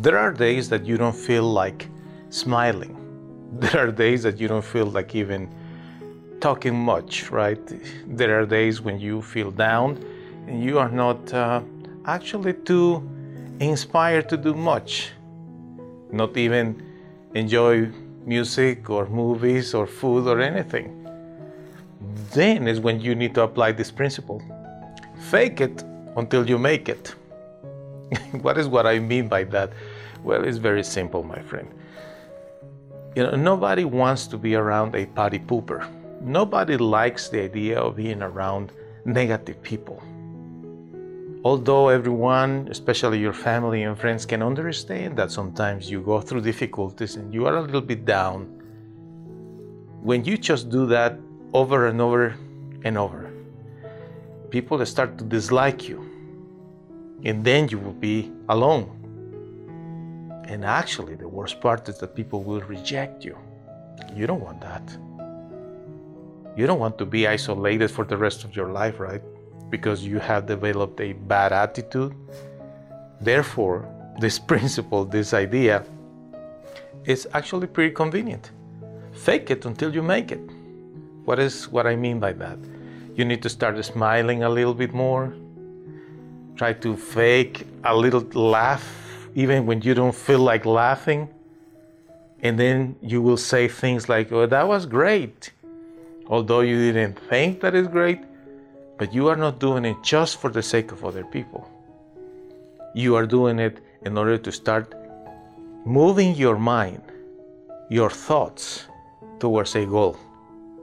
There are days that you don't feel like smiling. There are days that you don't feel like even talking much, right? There are days when you feel down and you are not uh, actually too inspired to do much. Not even enjoy music or movies or food or anything. Then is when you need to apply this principle. Fake it until you make it. what is what I mean by that? Well, it's very simple, my friend. You know, nobody wants to be around a party pooper. Nobody likes the idea of being around negative people. Although everyone, especially your family and friends, can understand that sometimes you go through difficulties and you are a little bit down, when you just do that over and over and over, people start to dislike you. And then you will be alone. And actually, the worst part is that people will reject you. You don't want that. You don't want to be isolated for the rest of your life, right? Because you have developed a bad attitude. Therefore, this principle, this idea, is actually pretty convenient. Fake it until you make it. What is what I mean by that? You need to start smiling a little bit more. Try to fake a little laugh even when you don't feel like laughing. And then you will say things like, Oh, that was great. Although you didn't think that is great, but you are not doing it just for the sake of other people. You are doing it in order to start moving your mind, your thoughts towards a goal,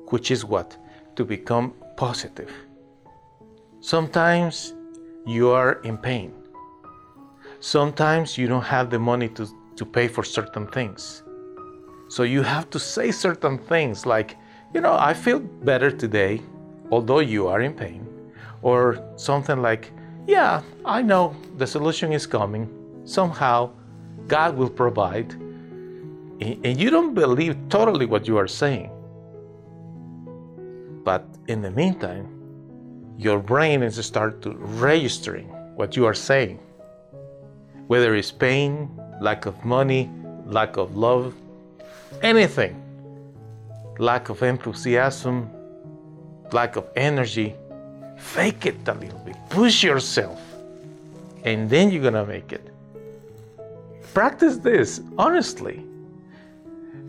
which is what? To become positive. Sometimes you are in pain. Sometimes you don't have the money to, to pay for certain things. So you have to say certain things like, you know, I feel better today, although you are in pain. Or something like, yeah, I know the solution is coming. Somehow, God will provide. And you don't believe totally what you are saying. But in the meantime, your brain is start to registering what you are saying. Whether it's pain, lack of money, lack of love, anything, lack of enthusiasm, lack of energy, fake it a little bit, push yourself, and then you're gonna make it. Practice this honestly.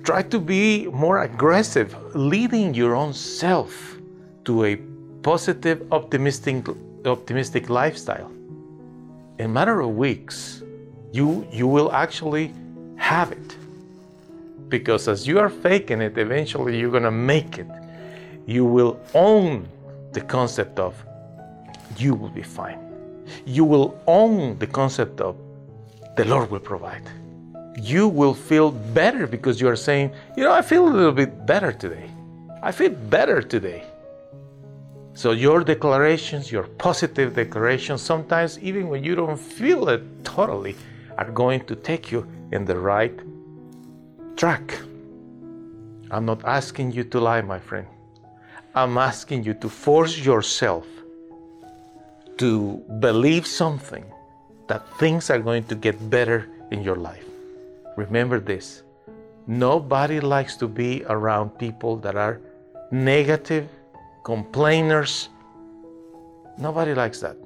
Try to be more aggressive, leading your own self to a positive, optimistic, optimistic lifestyle. In a matter of weeks, you, you will actually have it. Because as you are faking it, eventually you're gonna make it. You will own the concept of you will be fine. You will own the concept of the Lord will provide. You will feel better because you are saying, you know, I feel a little bit better today. I feel better today. So your declarations, your positive declarations, sometimes even when you don't feel it totally, are going to take you in the right track. I'm not asking you to lie, my friend. I'm asking you to force yourself to believe something that things are going to get better in your life. Remember this nobody likes to be around people that are negative, complainers. Nobody likes that.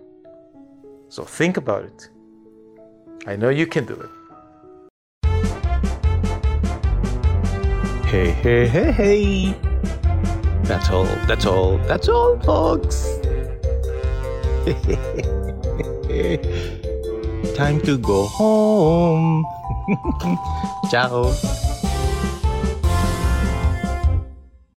So think about it. I know you can do it. Hey, hey, hey, hey. That's all, that's all, that's all, folks. Time to go home. Ciao.